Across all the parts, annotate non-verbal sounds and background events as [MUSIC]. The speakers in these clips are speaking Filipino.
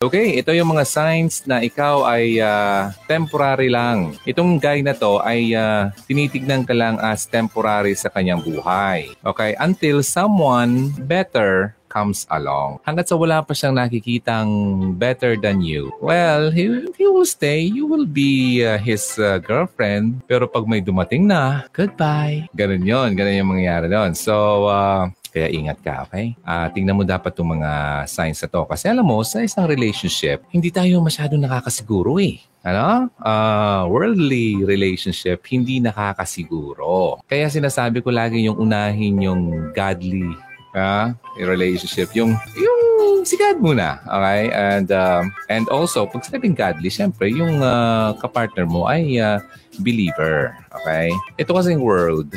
Okay, ito yung mga signs na ikaw ay uh, temporary lang. Itong guy na to ay uh, tinitignan ka lang as temporary sa kanyang buhay. Okay, until someone better comes along. Hanggat sa wala pa siyang nakikitang better than you, well, he, he will stay. You will be uh, his uh, girlfriend. Pero pag may dumating na, goodbye. Ganun yon, ganun yung mangyayari doon. So, uh, kaya ingat ka, okay? Uh, tingnan mo dapat itong mga signs na to. Kasi alam mo, sa isang relationship, hindi tayo masyado nakakasiguro eh. Ano? Uh, worldly relationship, hindi nakakasiguro. Kaya sinasabi ko lagi yung unahin yung godly uh, relationship. Yung, yung si God muna. Okay? And, um, and also, pag sinabing godly, syempre, yung uh, kapartner mo ay uh, believer. Okay? Ito kasing world,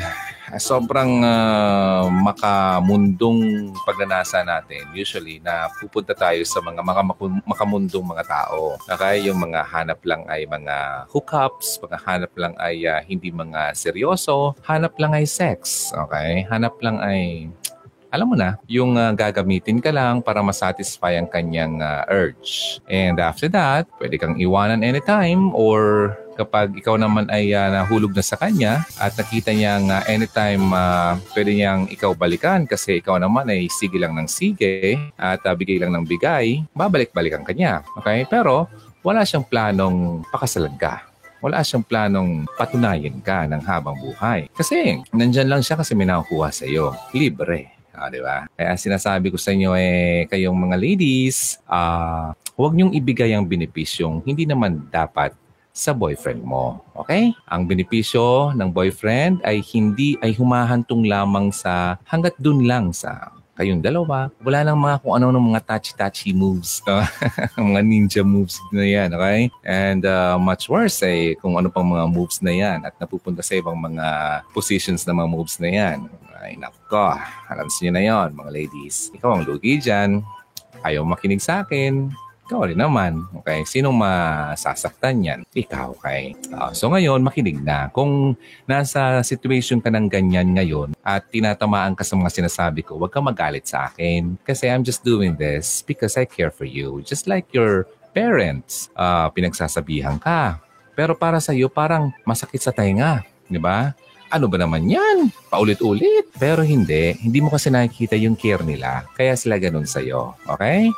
sobrang uh, makamundong pagnanasa natin usually na pupunta tayo sa mga, mga makamundong mga tao. Okay? Yung mga hanap lang ay mga hookups, mga hanap lang ay uh, hindi mga seryoso, hanap lang ay sex. Okay? Hanap lang ay alam mo na, yung uh, gagamitin ka lang para masatisfy ang kanyang uh, urge. And after that, pwede kang iwanan anytime or kapag ikaw naman ay uh, nahulog na sa kanya at nakita niyang uh, anytime uh, pwede niyang ikaw balikan kasi ikaw naman ay sige lang ng sige at uh, bigay lang ng bigay, babalik-balikan ka niya. Okay? Pero wala siyang planong pakasalan ka wala siyang planong patunayan ka ng habang buhay. Kasi nandyan lang siya kasi may nakukuha sa iyo. Libre. Ah, di ba? Kaya sinasabi ko sa inyo eh, kayong mga ladies, ah, huwag niyong ibigay ang benepisyong hindi naman dapat sa boyfriend mo. Okay? Ang benepisyo ng boyfriend ay hindi ay humahantong lamang sa hanggat dun lang sa kayong dalawa. Wala nang mga kung ano ng mga touchy-touchy moves. [LAUGHS] mga ninja moves na yan, okay? And uh, much worse eh, kung ano pang mga moves na yan at napupunta sa ibang mga positions na mga moves na yan. Ay, nako. Alam niyo na yon mga ladies. Ikaw ang lugi dyan. Ayaw makinig sa akin. Ikaw rin naman. Okay? Sinong masasaktan yan? Ikaw, okay? Uh, so ngayon, makinig na. Kung nasa situation ka ng ganyan ngayon at tinatamaan ka sa mga sinasabi ko, huwag kang magalit sa akin. Kasi I'm just doing this because I care for you. Just like your parents, uh, pinagsasabihan ka. Pero para sa iyo, parang masakit sa tainga. Di ba? Ano ba naman yan? Paulit-ulit. Pero hindi. Hindi mo kasi nakikita yung care nila. Kaya sila ganun sa'yo. Okay?